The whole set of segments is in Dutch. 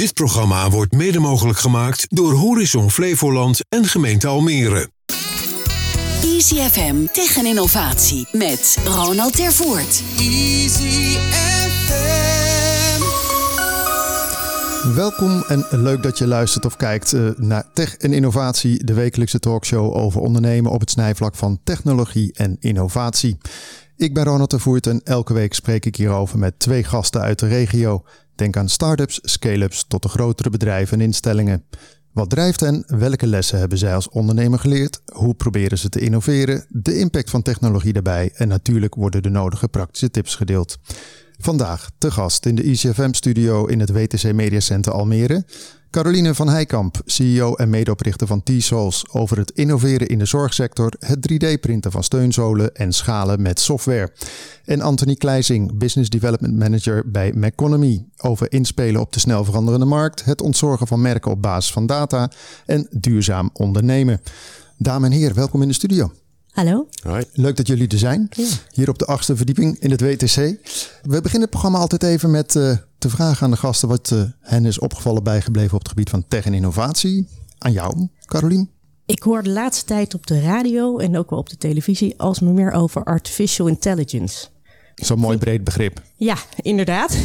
Dit programma wordt mede mogelijk gemaakt door Horizon Flevoland en gemeente Almere. Easy FM tegen innovatie met Ronald Tervoort. Easy FM. Welkom en leuk dat je luistert of kijkt uh, naar Tech en Innovatie, de wekelijkse talkshow over ondernemen op het snijvlak van technologie en innovatie. Ik ben Ronald Tervoort en elke week spreek ik hierover met twee gasten uit de regio. Denk aan start-ups, scale-ups tot de grotere bedrijven en instellingen. Wat drijft hen? Welke lessen hebben zij als ondernemer geleerd? Hoe proberen ze te innoveren? De impact van technologie daarbij en natuurlijk worden de nodige praktische tips gedeeld. Vandaag te gast in de ICFM-studio in het WTC Media Center Almere. Caroline van Heikamp, CEO en medeoprichter van T-Souls, over het innoveren in de zorgsector, het 3D-printen van steunzolen en schalen met software. En Anthony Kleising, Business Development Manager bij Maconomy, over inspelen op de snel veranderende markt, het ontzorgen van merken op basis van data en duurzaam ondernemen. Dames en heren, welkom in de studio. Hallo. Hoi. Leuk dat jullie er zijn. Hier op de achtste verdieping in het WTC. We beginnen het programma altijd even met uh, te vragen aan de gasten wat uh, hen is opgevallen bijgebleven op het gebied van tech en innovatie. Aan jou, Carolien. Ik hoor de laatste tijd op de radio en ook wel op de televisie alsmaar meer over artificial intelligence. Zo'n mooi breed begrip. Ja, inderdaad.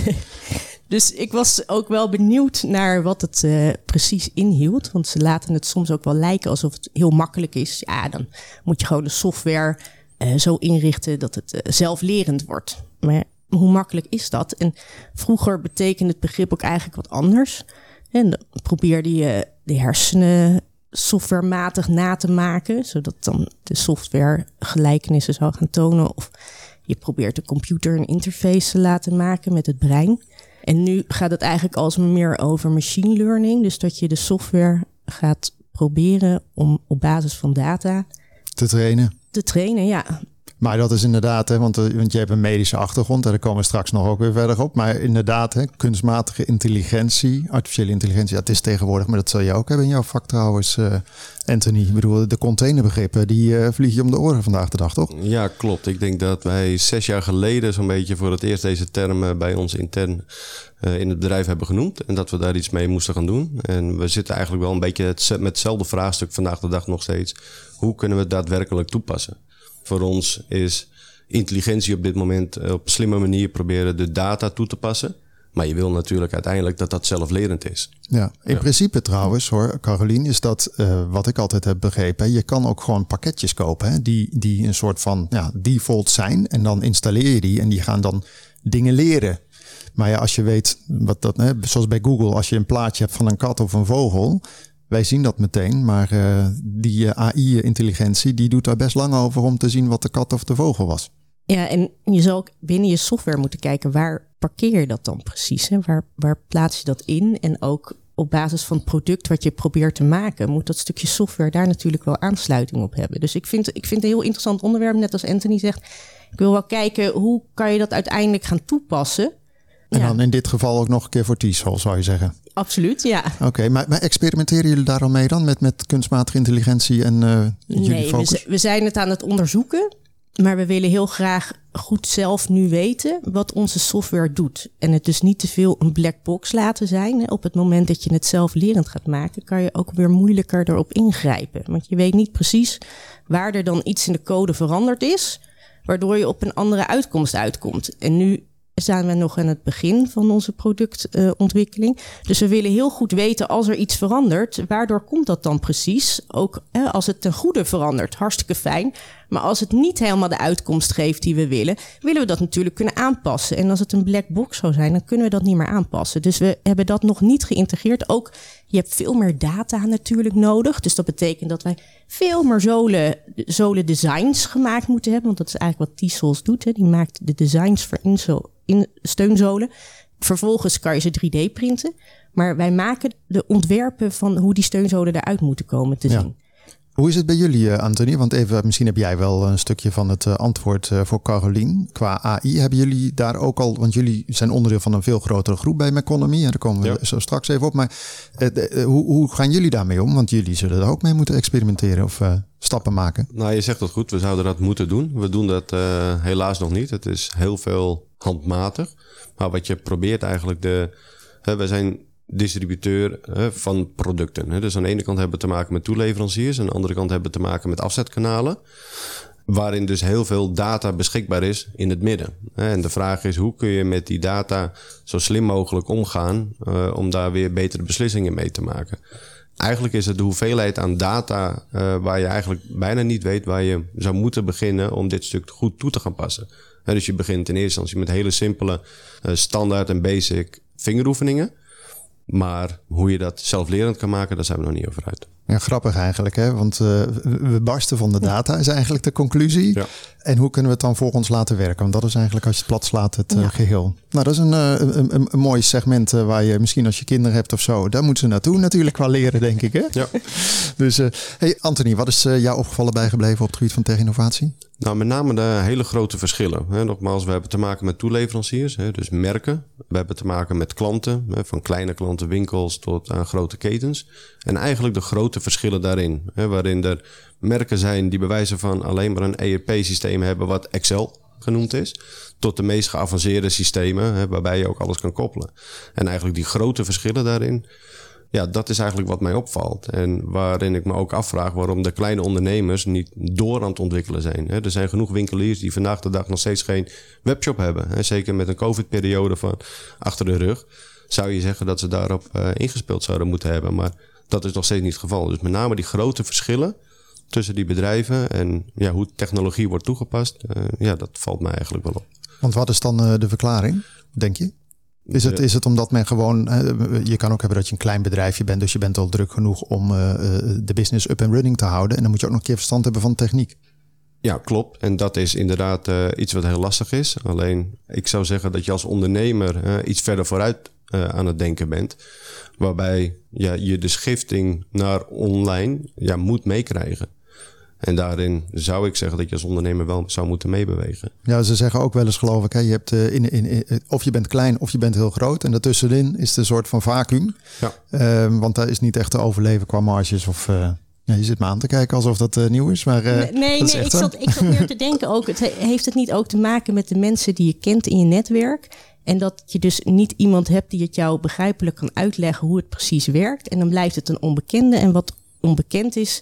Dus ik was ook wel benieuwd naar wat het uh, precies inhield. Want ze laten het soms ook wel lijken alsof het heel makkelijk is. Ja, dan moet je gewoon de software uh, zo inrichten dat het uh, zelflerend wordt. Maar hoe makkelijk is dat? En vroeger betekende het begrip ook eigenlijk wat anders. En dan probeerde je de hersenen softwarematig na te maken, zodat dan de software gelijkenissen zou gaan tonen. Of je probeert de computer een interface te laten maken met het brein. En nu gaat het eigenlijk alsmaar meer over machine learning. Dus dat je de software gaat proberen om op basis van data te trainen. Te trainen, ja. Maar dat is inderdaad, hè, want, want je hebt een medische achtergrond, daar komen we straks nog ook weer verder op. Maar inderdaad, hè, kunstmatige intelligentie, artificiële intelligentie, het is tegenwoordig, maar dat zal je ook hebben in jouw vak trouwens, uh, Anthony. Ik bedoel, de containerbegrippen, die uh, vliegen je om de oren vandaag de dag, toch? Ja, klopt. Ik denk dat wij zes jaar geleden zo'n beetje voor het eerst deze termen bij ons intern in het bedrijf hebben genoemd. En dat we daar iets mee moesten gaan doen. En we zitten eigenlijk wel een beetje met hetzelfde vraagstuk vandaag de dag nog steeds. Hoe kunnen we het daadwerkelijk toepassen? Voor ons is intelligentie op dit moment eh, op een slimme manier proberen de data toe te passen. Maar je wil natuurlijk uiteindelijk dat dat zelflerend is. Ja, in principe trouwens hoor, Carolien, is dat uh, wat ik altijd heb begrepen. Je kan ook gewoon pakketjes kopen hè, die, die een soort van ja, default zijn. En dan installeer je die en die gaan dan dingen leren. Maar ja, als je weet wat dat, hè, zoals bij Google, als je een plaatje hebt van een kat of een vogel, wij zien dat meteen, maar uh, die eh, AI-intelligentie die doet daar best lang over om te zien wat de kat of de vogel was. Ja, en je zou ook binnen je software moeten kijken waar parkeer je dat dan precies? Hè? Waar, waar plaats je dat in? En ook op basis van het product wat je probeert te maken, moet dat stukje software daar natuurlijk wel aansluiting op hebben. Dus ik vind, ik vind het een heel interessant onderwerp, net als Anthony zegt. Ik wil wel kijken hoe kan je dat uiteindelijk gaan toepassen. En ja. dan in dit geval ook nog een keer voor T-Sol, zou je zeggen. Absoluut, ja. Oké, maar, maar, experimenteren jullie daar al mee dan met, met kunstmatige intelligentie en uh, jullie nee, focus? We, we zijn het aan het onderzoeken. Maar we willen heel graag goed zelf nu weten wat onze software doet. En het dus niet te veel een black box laten zijn. Op het moment dat je het zelf lerend gaat maken, kan je ook weer moeilijker erop ingrijpen. Want je weet niet precies waar er dan iets in de code veranderd is, waardoor je op een andere uitkomst uitkomt. En nu zijn we nog aan het begin van onze productontwikkeling. Dus we willen heel goed weten als er iets verandert, waardoor komt dat dan precies? Ook als het ten goede verandert, hartstikke fijn. Maar als het niet helemaal de uitkomst geeft die we willen, willen we dat natuurlijk kunnen aanpassen. En als het een black box zou zijn, dan kunnen we dat niet meer aanpassen. Dus we hebben dat nog niet geïntegreerd. Ook je hebt veel meer data natuurlijk nodig. Dus dat betekent dat wij veel meer zolen, zolen designs gemaakt moeten hebben. Want dat is eigenlijk wat T-Sols doet. Hè. Die maakt de designs voor in steunzolen. Vervolgens kan je ze 3D printen. Maar wij maken de ontwerpen van hoe die steunzolen eruit moeten komen te zien. Hoe is het bij jullie, eh, Anthony? Want even, misschien heb jij wel een stukje van het eh, antwoord eh, voor Carolien. Qua AI, hebben jullie daar ook al, want jullie zijn onderdeel van een veel grotere groep bij Meconomy. En daar komen we ja. zo straks even op. Maar hoe, hoe, gaan jullie daarmee om? Want jullie zullen er ook mee moeten experimenteren of uh, stappen maken. Nou, je zegt dat goed. We zouden dat moeten doen. We doen dat helaas nog niet. Het is heel veel handmatig. Maar wat je probeert eigenlijk de. Hè, we zijn distributeur van producten. Dus aan de ene kant hebben we te maken met toeleveranciers, aan de andere kant hebben we te maken met afzetkanalen. Waarin dus heel veel data beschikbaar is in het midden. En de vraag is hoe kun je met die data zo slim mogelijk omgaan uh, om daar weer betere beslissingen mee te maken. Eigenlijk is het de hoeveelheid aan data uh, waar je eigenlijk bijna niet weet waar je zou moeten beginnen om dit stuk goed toe te gaan passen. dus je begint in eerste instantie met hele simpele uh, standaard en basic vingeroefeningen. Maar hoe je dat zelflerend kan maken, daar zijn we nog niet over uit. Ja, grappig eigenlijk, hè? want uh, we barsten van de data, is eigenlijk de conclusie. Ja. En hoe kunnen we het dan voor ons laten werken? Want dat is eigenlijk als je het plat slaat, het uh, geheel. Nou, dat is een, uh, een, een, een, mooi segment waar je misschien als je kinderen hebt of zo, daar moeten ze naartoe natuurlijk qua leren, denk ik. Hè? Ja. dus, hey Anthony, wat is jou opgevallen bijgebleven op het gebied van techinnovatie? Nou, met name de hele grote verschillen. Hè. Nogmaals, we hebben te maken met toeleveranciers, hè, dus merken. We hebben te maken met klanten, hè, van kleine klanten, winkels tot aan grote ketens. En eigenlijk de grote verschillen daarin. Hè, waarin er merken zijn die bewijzen van alleen maar een ERP-systeem hebben wat Excel genoemd is. Tot de meest geavanceerde systemen hè, waarbij je ook alles kan koppelen. En eigenlijk die grote verschillen daarin ja, dat is eigenlijk wat mij opvalt. En waarin ik me ook afvraag waarom de kleine ondernemers niet door aan het ontwikkelen zijn. Er zijn genoeg winkeliers die vandaag de dag nog steeds geen webshop hebben. Zeker met een COVID-periode van achter de rug. Zou je zeggen dat ze daarop uh, ingespeeld zouden moeten hebben. Maar dat is nog steeds niet het geval. Dus met name die grote verschillen tussen die bedrijven en ja, hoe technologie wordt toegepast. Uh, ja, dat valt mij eigenlijk wel op. Want wat is dan uh, de verklaring, denk je? Is het, is het omdat men gewoon, je kan ook hebben dat je een klein bedrijfje bent, dus je bent al druk genoeg om de business up and running te houden. En dan moet je ook nog een keer verstand hebben van techniek. Ja, klopt. En dat is inderdaad uh, iets wat heel lastig is. Alleen, ik zou zeggen dat je als ondernemer uh, iets verder vooruit aan het denken bent. Waarbij ja, je de schifting naar online ja, moet meekrijgen. En daarin zou ik zeggen dat je als ondernemer wel zou moeten meebewegen. Ja, ze zeggen ook wel eens, geloof ik, hè, je hebt, in, in, in, of je bent klein of je bent heel groot. En daartussenin is het een soort van vacuüm. Ja. Uh, want daar is niet echt te overleven qua marges of... Ja, je zit me aan te kijken alsof dat uh, nieuw is, maar uh, nee, nee, nee ik, zat, ik zat meer te denken ook. Het heeft het niet ook te maken met de mensen die je kent in je netwerk? En dat je dus niet iemand hebt die het jou begrijpelijk kan uitleggen hoe het precies werkt. En dan blijft het een onbekende. En wat onbekend is,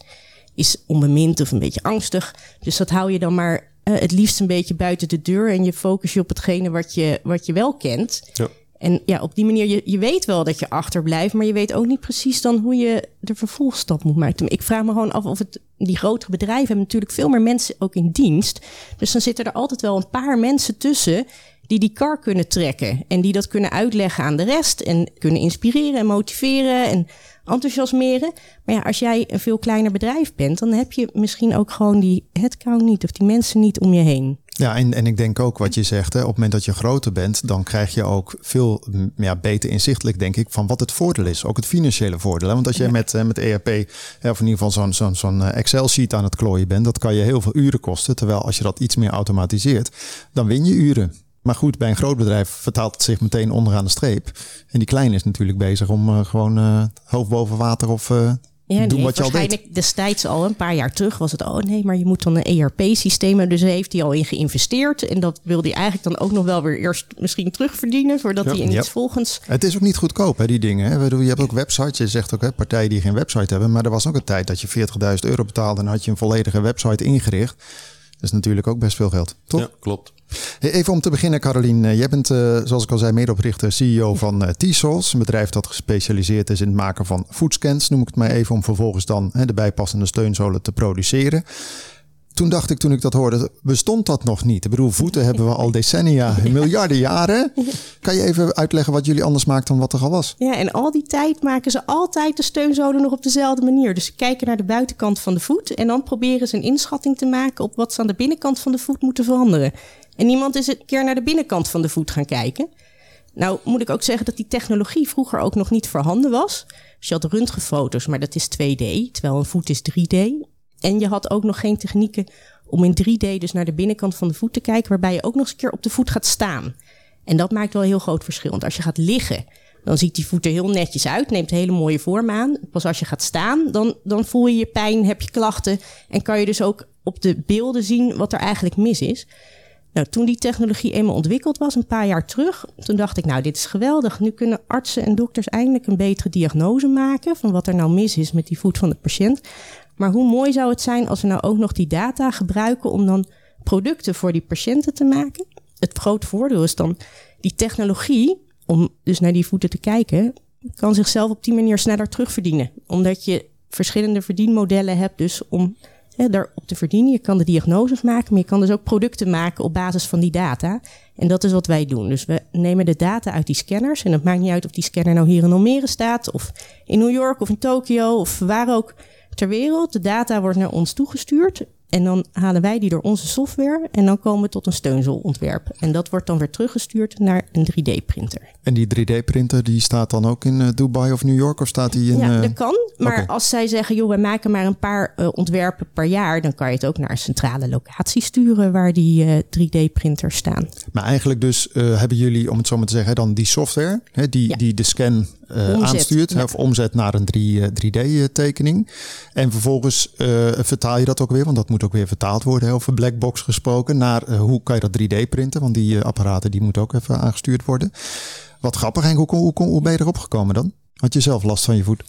is onbemind of een beetje angstig. Dus dat hou je dan maar uh, het liefst een beetje buiten de deur en je focus je op hetgene wat je, wat je wel kent. Ja. En ja, op die manier, je, je weet wel dat je achterblijft, maar je weet ook niet precies dan hoe je de vervolgstap moet maken. Ik vraag me gewoon af of het, die grotere bedrijven hebben natuurlijk veel meer mensen ook in dienst. Dus dan zitten er altijd wel een paar mensen tussen die die kar kunnen trekken en die dat kunnen uitleggen aan de rest en kunnen inspireren en motiveren en enthousiasmeren. Maar ja, als jij een veel kleiner bedrijf bent, dan heb je misschien ook gewoon die headcount niet of die mensen niet om je heen. Ja, en, en ik denk ook wat je zegt, hè, op het moment dat je groter bent, dan krijg je ook veel ja, beter inzichtelijk, denk ik, van wat het voordeel is. Ook het financiële voordeel. Hè? Want als jij met, met ERP, of in ieder geval zo'n zo'n zo'n eh, Excel-sheet aan het klooien bent, dat kan je heel veel uren kosten. Terwijl als je dat iets meer automatiseert, dan win je uren. Maar goed, bij een groot bedrijf vertaalt het zich meteen onderaan de streep. En die kleine is natuurlijk bezig om uh, gewoon uh, hoofd boven water of uh, ja, doen wat je al deed. destijds al een paar jaar terug was het... oh nee, maar je moet dan een ERP-systeem hebben. Dus heeft hij al in geïnvesteerd. En dat wil hij eigenlijk dan ook nog wel weer eerst misschien terugverdienen... voordat hij in iets volgens... Het is ook niet goedkoop, hè, die dingen. Hè. Je hebt ook websites. Je zegt ook hè, partijen die geen website hebben. Maar er was ook een tijd dat je 40.000 euro betaalde... en had je een volledige website ingericht. Dat is natuurlijk ook best veel geld, toch? Ja, klopt. Even om te beginnen, Carolien. Eh, jij bent, uh, zoals ik al zei, medeoprichter, CEO van uh, T-Souls. Een bedrijf dat gespecialiseerd is in het maken van foodscans, noem ik het maar even, om vervolgens dan de bijpassende steunzolen te produceren toen dacht ik, toen ik dat hoorde, bestond dat nog niet. Ik bedoel, voeten hebben we al decennia, miljarden jaren. Kan je even uitleggen wat jullie anders maakt dan wat er al was? Ja, en al die tijd maken ze altijd de steunzolen nog op dezelfde manier. Dus ze kijken naar de buitenkant van de voet en dan proberen ze een inschatting te maken op wat ze aan de binnenkant van de voet moeten veranderen. En niemand is een keer naar de binnenkant van de voet gaan kijken. Nou moet ik ook zeggen dat die technologie vroeger ook nog niet voorhanden was. Dus je had röntgenfoto's, maar dat is 2D, terwijl een voet is 3D. En je had ook nog geen technieken om in 3D dus naar de binnenkant van de voet te kijken, waarbij je ook nog eens een keer op de voet gaat staan. En dat maakt wel een heel groot verschil. Want als je gaat liggen, dan ziet die voet er heel netjes uit, neemt hele mooie vorm aan. Pas als je gaat staan, dan, dan voel je je pijn, heb je klachten en kan je dus ook op de beelden zien wat er eigenlijk mis is. Nou, toen die technologie eenmaal ontwikkeld was, een paar jaar terug, toen dacht ik, nou, dit is geweldig. Nu kunnen artsen en dokters eindelijk een betere diagnose maken van wat er nou mis is met die voet van de patiënt. Maar hoe mooi zou het zijn als we nou ook nog die data gebruiken om dan producten voor die patiënten te maken? Het grote voordeel is dan die technologie, om dus naar die voeten te kijken, kan zichzelf op die manier sneller terugverdienen. Omdat je verschillende verdienmodellen hebt, dus om hè, daarop te verdienen. Je kan de diagnoses maken, maar je kan dus ook producten maken op basis van die data. En dat is wat wij doen. Dus we nemen de data uit die scanners. En het maakt niet uit of die scanner nou hier in Almere staat, of in New York, of in Tokio, of waar ook ter wereld. De data wordt naar ons toegestuurd. En dan halen wij die door onze software en dan komen we tot een steunzelontwerp. En dat wordt dan weer teruggestuurd naar een 3D-printer. En die 3D-printer die staat dan ook in uh, Dubai of New York of staat die in... Ja, uh... dat kan. Maar okay. als zij zeggen, joh, wij maken maar een paar uh, ontwerpen per jaar... dan kan je het ook naar een centrale locatie sturen waar die 3D-printers staan. Maar eigenlijk dus hebben jullie, om het zo maar te zeggen, dan die software... Hè, die, ja. die de scan aanstuurt ja. of omzet naar een 3D-tekening. en vervolgens vertaal je dat ook weer, want dat moet ook weer vertaald worden, over blackbox gesproken, naar hoe kan je dat 3D printen? Want die apparaten die moeten ook even aangestuurd worden. Wat grappig, Henk, hoe, hoe, hoe, hoe ben je erop gekomen dan? Had je zelf last van je voet?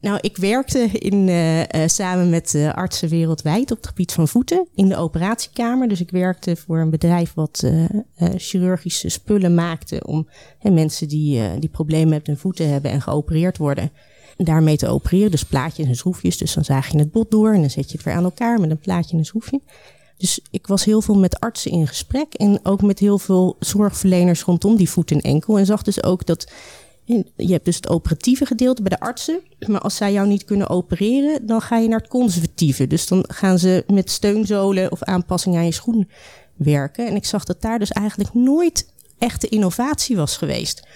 Nou, ik werkte in, uh, samen met artsen wereldwijd op het gebied van voeten in de operatiekamer. Dus ik werkte voor een bedrijf wat chirurgische spullen maakte om mensen die, die problemen met hun voeten hebben en geopereerd worden, daarmee te opereren. Dus plaatjes en schroefjes. Dus dan zaag je het bot door en dan zet je het weer aan elkaar met een plaatje en een schroefje. Dus ik was heel veel met artsen in gesprek en ook met heel veel zorgverleners rondom die voet en enkel. En zag dus ook dat je hebt dus het operatieve gedeelte bij de artsen. Maar als zij jou niet kunnen opereren, dan ga je naar het conservatieve. Dus dan gaan ze met steunzolen of aanpassingen aan je schoen werken. En ik zag dat daar dus eigenlijk nooit echte innovatie was geweest.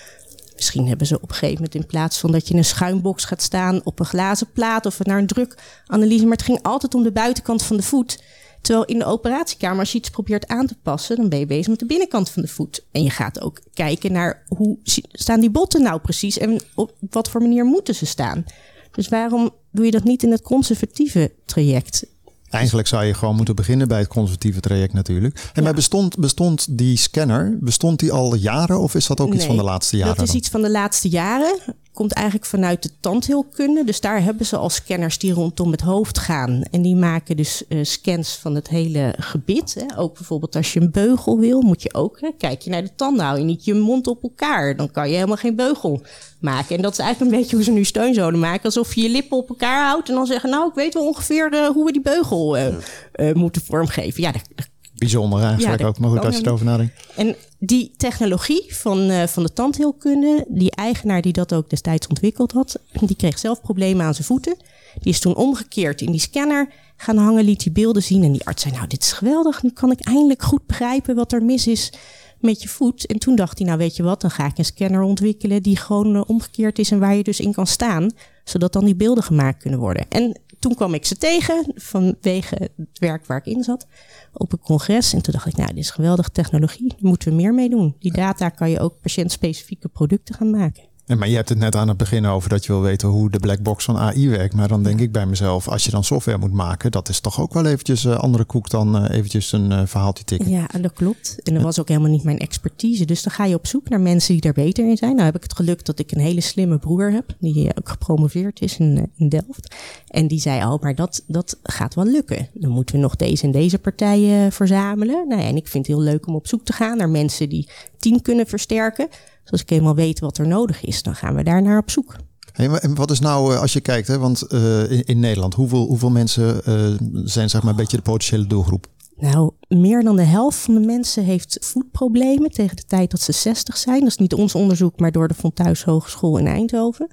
Misschien hebben ze op een gegeven moment in plaats van dat je in een schuimbox gaat staan op een glazen plaat of naar een drukanalyse. Maar het ging altijd om de buitenkant van de voet. Terwijl in de operatiekamer, als je iets probeert aan te passen, dan ben je bezig met de binnenkant van de voet. En je gaat ook kijken naar hoe staan die botten nou precies en op wat voor manier moeten ze staan. Dus waarom doe je dat niet in het conservatieve traject? Eigenlijk zou je gewoon moeten beginnen bij het conservatieve traject natuurlijk. En ja. maar bestond, bestond die scanner, bestond die al jaren of is dat ook nee, iets van de laatste jaren? Dat is dan? iets van de laatste jaren. Komt eigenlijk vanuit de tandheelkunde. Dus daar hebben ze al scanners die rondom het hoofd gaan. En die maken dus uh, scans van het hele gebit. Hè. Ook bijvoorbeeld als je een beugel wil, moet je ook... Hè, kijk je naar de tanden, hou je niet je mond op elkaar. Dan kan je helemaal geen beugel maken. En dat is eigenlijk een beetje hoe ze nu steunzolen maken. Alsof je je lippen op elkaar houdt en dan zeggen... nou, ik weet wel ongeveer uh, hoe we die beugel uh, uh, moeten vormgeven. Ja, dat, Bijzonder eigenlijk ja, ook, maar goed als je erover nadenkt. En die technologie van, uh, van de tandheelkunde, die eigenaar die dat ook destijds ontwikkeld had, die kreeg zelf problemen aan zijn voeten. Die is toen omgekeerd in die scanner gaan hangen, liet die beelden zien. En die arts zei, nou dit is geweldig, nu kan ik eindelijk goed begrijpen wat er mis is met je voet. En toen dacht hij, nou weet je wat, dan ga ik een scanner ontwikkelen die gewoon uh, omgekeerd is en waar je dus in kan staan. Zodat dan die beelden gemaakt kunnen worden. En toen kwam ik ze tegen vanwege het werk waar ik in zat op een congres. En toen dacht ik, nou, dit is geweldige technologie. Daar moeten we meer mee doen. Die data kan je ook patiëntspecifieke producten gaan maken. Maar je hebt het net aan het begin over dat je wil weten hoe de black box van AI werkt. Maar dan denk ik bij mezelf, als je dan software moet maken, dat is toch ook wel eventjes uh, andere koek dan uh, eventjes een uh, verhaaltje tikken. Ja, dat klopt. En dat was ook helemaal niet mijn expertise. Dus dan ga je op zoek naar mensen die daar beter in zijn. Nou heb ik het geluk dat ik een hele slimme broer heb, die ook gepromoveerd is in, in Delft. En die zei, oh, maar dat, dat gaat wel lukken. Dan moeten we nog deze en deze partijen verzamelen. Nou ja, en ik vind het heel leuk om op zoek te gaan naar mensen die team kunnen versterken. Dus als ik eenmaal weet wat er nodig is, dan gaan we daar naar op zoek. Hey, en wat is nou, als je kijkt, hè, want uh, in, in, Nederland, hoeveel, hoeveel mensen uh, zijn zeg maar een beetje de potentiële doelgroep? Nou, meer dan de helft van de mensen heeft voetproblemen tegen de tijd dat ze 60 zijn. Dat is niet ons onderzoek, maar door de Fonthuis Hogeschool in Eindhoven.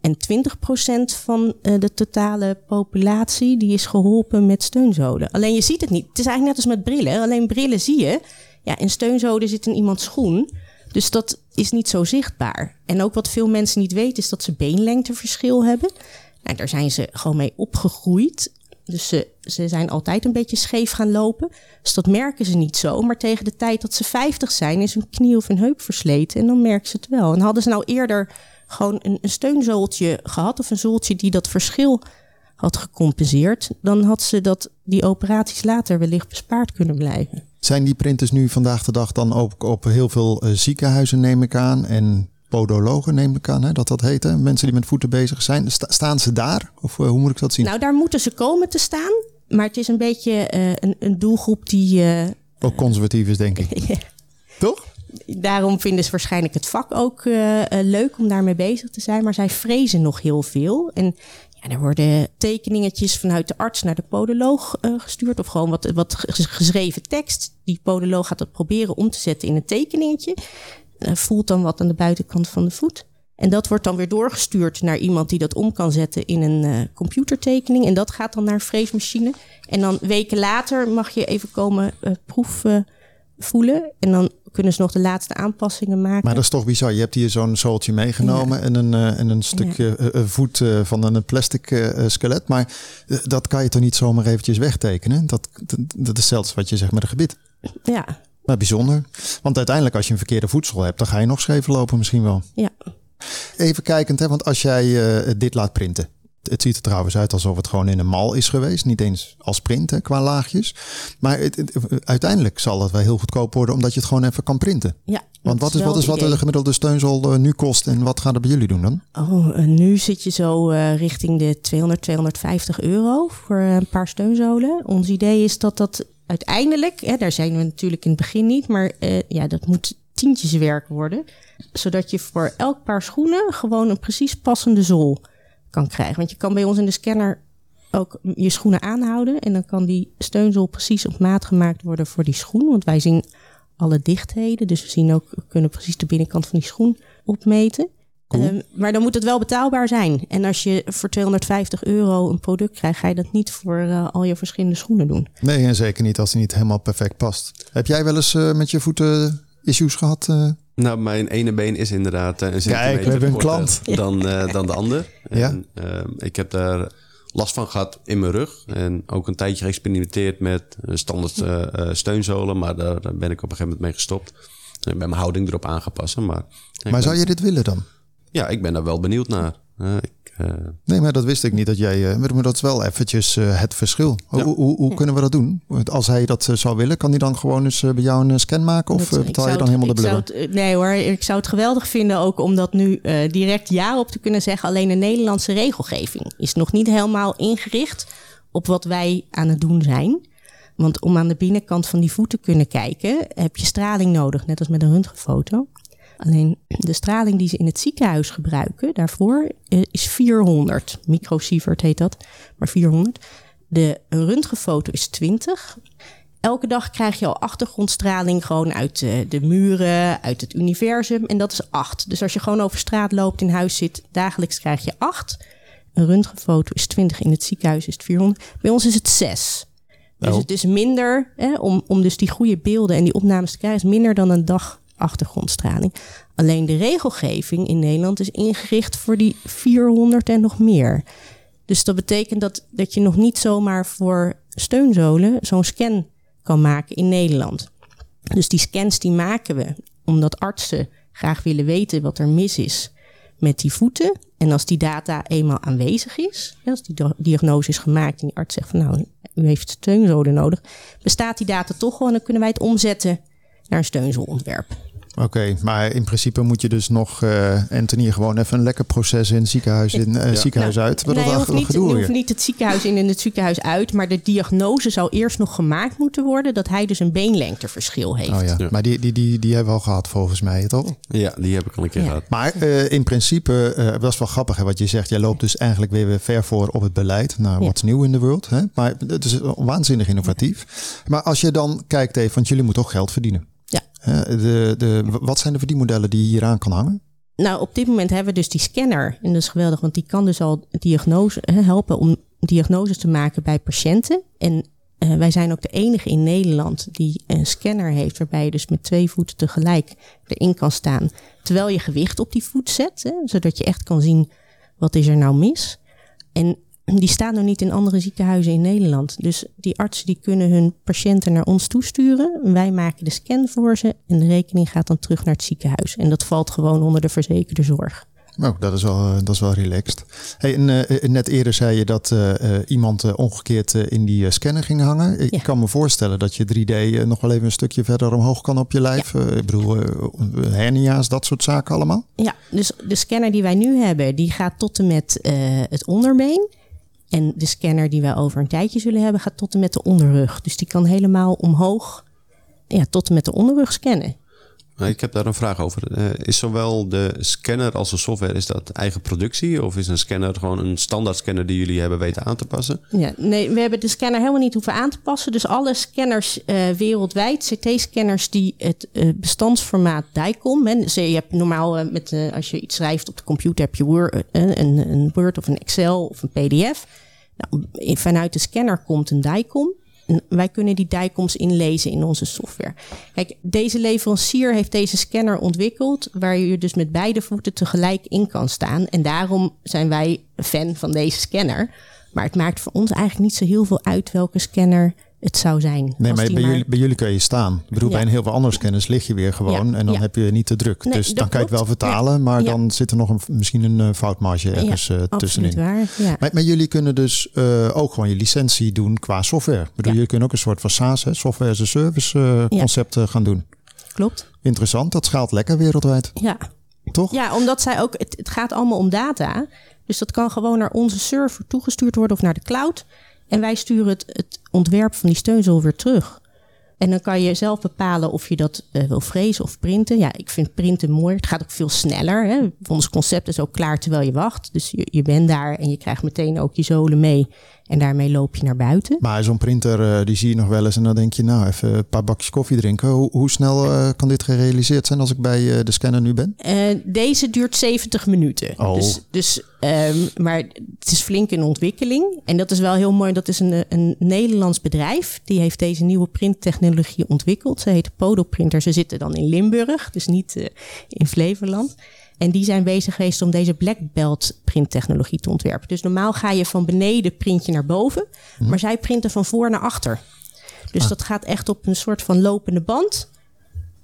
En 20% van uh, de totale populatie die is geholpen met steunzolen. Alleen je ziet het niet. Het is eigenlijk net als met brillen. Alleen brillen zie je. Ja, en steunzolen zit in iemands schoen. Dus dat is niet zo zichtbaar. En ook wat veel mensen niet weten is dat ze beenlengteverschil hebben. Nou, daar zijn ze gewoon mee opgegroeid. Dus ze, ze zijn altijd een beetje scheef gaan lopen. Dus dat merken ze niet zo. Maar tegen de tijd dat ze 50 zijn, is hun knie of een heup versleten. En dan merken ze het wel. En hadden ze nou eerder gewoon een, een steunzooltje gehad, of een zooltje die dat verschil had gecompenseerd, dan had ze dat, die operaties later wellicht bespaard kunnen blijven. Zijn die printers nu vandaag de dag dan ook op heel veel eh, ziekenhuizen, neem ik aan, en podologen, neem ik aan, hè, dat dat heet, hè? mensen die met voeten bezig zijn. Sta- staan ze daar? Of eh, hoe moet ik dat zien? Nou, daar moeten ze komen te staan. Maar het is een beetje eh, een, een doelgroep die. ook conservatief is, denk ik. Toch? daarom vinden ze waarschijnlijk het vak ook leuk om daarmee bezig te zijn. Maar zij vrezen nog heel veel. En ja, er worden tekeningetjes vanuit de arts naar de podoloog eh, gestuurd. Of gewoon wat, wat ges- geschreven tekst. Die podoloog gaat dat proberen om te zetten in een tekeningetje. Voelt dan wat aan de buitenkant van de voet. En dat wordt dan weer doorgestuurd naar iemand die dat om kan zetten in een eh, computertekening. En dat gaat dan naar een freesmachine. En dan weken later mag je even komen eh, proef eh, voelen. En dan kunnen ze nog de laatste aanpassingen maken. Maar dat is toch bizar. Je hebt hier zo'n zooltje meegenomen en, een, eh, en een stukje eh, eh, voet van een plastic skelet. Maar dat kan je toch niet zomaar eventjes wegtekenen? Dat, dat, dat is zelfs wat je zegt met een gebit. Ja, Maar bijzonder. Want uiteindelijk als je een verkeerde voedsel hebt, dan ga je nog scheef lopen misschien wel. ja. Even kijkend, hè, want als jij dit laat printen. Het ziet er trouwens uit alsof het gewoon in een mal is geweest. Niet eens als print hè, qua laagjes. Maar het, het- uiteindelijk zal het wel heel goedkoop worden omdat je het gewoon even kan printen. ja Want wat is, wat, is wat de gemiddelde steunzool eh, nu kost en wat gaat het bij jullie doen dan? Oh, nu zit je zo eh, richting de 200, 250 euro voor eh, een paar steunzolen. Ons idee is dat dat uiteindelijk, hè, daar zijn we natuurlijk in het begin niet, maar ja, dat moet tientjeswerk worden. Zodat je voor elk paar schoenen gewoon een precies passende zool kan krijgen. Want je kan bij ons in de scanner ook je schoenen aanhouden. En dan kan die steunzool precies op maat gemaakt worden voor die schoen. Want wij zien alle dichtheden. Dus we zien ook, we kunnen precies de binnenkant van die schoen opmeten. Ehm, maar dan moet het wel betaalbaar zijn. En als je voor 250 euro een product krijgt, ga je dat niet voor eh, al je verschillende schoenen doen. Nee, en zeker niet als die niet helemaal perfect past. Heb jij wel eens eh, met je voeten issues gehad? eh? Nou, mijn ene been is inderdaad een centimeter we hebben een korter klant. dan, eh, dan de ander. Ja. En, eh, ik heb daar last van gehad in mijn rug. En ook een tijdje geëxperimenteerd met eh, standaard eh, eh, steunzolen. Maar daar, daar ben ik op een gegeven moment mee gestopt. En ben mijn houding erop aangepast. Maar, Maar ben- zou je dit willen dan? Ja, ik ben daar wel benieuwd naar. Ik, eh, Nee, maar dat wist ik niet dat jij. eh, maar dat is wel eventjes eh, het verschil. Hoe, Ja. hoe, hoe kunnen we dat doen? Als hij dat zou willen, kan hij dan gewoon eens bij jou een scan maken? Of Dat- betaal je dan het- helemaal de ik blubber? Nee hoor, ik zou het geweldig vinden ook om dat nu eh, direct ja op te kunnen zeggen. Alleen de Nederlandse regelgeving is nog niet helemaal ingericht op wat wij aan het doen zijn. Want om aan de binnenkant van die voet te kunnen kijken, heb je straling nodig, net als met een röntgenfoto. Alleen de straling die ze in het ziekenhuis gebruiken daarvoor eh, is 400. Microsievert heet dat, maar 400. De een röntgenfoto is 20. Elke dag krijg je al achtergrondstraling gewoon uit eh, de muren, uit het universum. En dat is 8. Dus als je gewoon over straat loopt, in huis zit, dagelijks krijg je 8. Een röntgenfoto is 20, in het ziekenhuis is het 400. Bij ons is het 6. Dus Oh. het is minder, hè, om, om dus die goede beelden en die opnames te krijgen, is minder dan een dag achtergrondstraling. Alleen de regelgeving in Nederland is ingericht voor die 400 en nog meer. Dus dat betekent dat, dat je nog niet zomaar voor steunzolen zo'n scan kan maken in Nederland. Dus die scans die maken we omdat artsen graag willen weten wat er mis is met die voeten. En als die data eenmaal aanwezig is, als die dia- diagnose is gemaakt en die arts zegt van nou, u heeft steunzolen nodig, bestaat die data toch wel en dan kunnen wij het omzetten naar een steunzoolontwerp. Oké, maar in principe moet je dus nog, eh Anthony, gewoon even een lekker proces in het ziekenhuis, in, eh, ziekenhuis uit. Wat nee, dat hoeft, niet, je hoeft niet het ziekenhuis in en het ziekenhuis uit. Maar de diagnose zou eerst nog gemaakt moeten worden dat hij dus een beenlengteverschil heeft. Oh ja, Ja. maar die, die, die, die hebben we al gehad volgens mij, toch? ja, die heb ik al een keer Ja. gehad. Maar eh, in principe, eh dat is wel grappig hè, wat je zegt. Jij loopt dus eigenlijk weer weer ver voor op het beleid. Nou, Ja. wat is nieuw in de wereld. Hè? Maar het is waanzinnig innovatief. Maar als je dan kijkt even, want jullie moeten ook geld verdienen. De, de, wat zijn de verdienmodellen die je hier aan kan hangen? Nou, op dit moment hebben we dus die scanner. En dat is geweldig, want die kan dus al diagnose, helpen om diagnoses te maken bij patiënten. En eh, wij zijn ook de enige in Nederland die een scanner heeft, waarbij je dus met twee voeten tegelijk erin kan staan. Terwijl je gewicht op die voet zet, hè, zodat je echt kan zien wat is er nou mis. En die staan er niet in andere ziekenhuizen in Nederland. Dus die artsen die kunnen hun patiënten naar ons toesturen. Wij maken de scan voor ze en de rekening gaat dan terug naar het ziekenhuis. En dat valt gewoon onder de verzekerde zorg. Oh, dat is wel, eh, dat is wel relaxed. Hey, en, eh, net eerder zei je dat eh, eh, iemand eh, omgekeerd eh, in die eh, scanner ging hangen. Ik Ja. kan me voorstellen dat je 3D eh, nog wel even een stukje verder omhoog kan op je lijf. Eh, ik bedoel, eh, hernia's, dat soort zaken allemaal. Ja, dus de scanner die wij nu hebben, die gaat tot en met eh, het onderbeen. En de scanner die wij over een tijdje zullen hebben, gaat tot en met de onderrug. Dus die kan helemaal omhoog, ja, tot en met de onderrug scannen. Ik heb daar een vraag over. Eh, is zowel de scanner als de software, is dat eigen productie? Of is een scanner gewoon een standaard scanner die jullie hebben weten aan te passen? Ja, nee, we hebben de scanner helemaal niet hoeven aan te passen. Dus alle scanners eh, wereldwijd, CT-scanners die het eh, bestandsformaat DICOM. Dus je hebt normaal met, als je iets schrijft op de computer, heb je een, een Word of een Excel of een PDF. Nou, vanuit de scanner komt een DICOM. Wij kunnen die DICOMs inlezen in onze software. Kijk, deze leverancier heeft deze scanner ontwikkeld, waar je dus met beide voeten tegelijk in kan staan. En daarom zijn wij fan van deze scanner. Maar het maakt voor ons eigenlijk niet zo heel veel uit welke scanner het zou zijn. Nee, maar bij, jullie, bij jullie kun je staan. Ik bedoel, Ja. bij een heel veel andere scanners lig je weer gewoon Ja, en dan ja. heb je niet te druk. Nee, dus dan kan je het wel vertalen, maar dan zit er nog een, misschien een eh, foutmarge ergens absoluut tussenin. waar. Ja. Maar, maar jullie kunnen dus eh, ook gewoon je licentie doen qua software. Ik bedoel, jullie kunnen ook een soort van SaaS, hè, software as a service concept gaan doen. Klopt. Interessant, dat schaalt lekker wereldwijd, Ja. toch? ja, omdat zij ook, het, het gaat allemaal om data. Dus dat kan gewoon naar onze server toegestuurd worden of naar de cloud. En wij sturen het, het ontwerp van die steunzool weer terug. En dan kan je zelf bepalen of je dat eh, wil frezen of printen. Ja, ik vind printen mooi. Het gaat ook veel sneller. Hè. Ons concept is ook klaar terwijl je wacht. Dus je, je bent daar en je krijgt meteen ook je zolen mee. En daarmee loop je naar buiten. Maar zo'n printer, eh, die zie je nog wel eens en dan denk je, nou, even een paar bakjes koffie drinken. Hoe, hoe snel eh, kan dit gerealiseerd zijn als ik bij eh, de scanner nu ben? Deze duurt 70 minuten. Oh. Dus, dus, ehm, maar het is flink in ontwikkeling. En dat is wel heel mooi. Dat is een, een Nederlands bedrijf. Die heeft deze nieuwe printtechnologie ontwikkeld. Ze heet Podo Printer. Ze zitten dan in Limburg, dus niet in Flevoland. En die zijn bezig geweest om deze black belt printtechnologie te ontwerpen. Dus normaal ga je van beneden print je naar boven. Maar zij printen van voor naar achter. Dus dat gaat echt op een soort van lopende band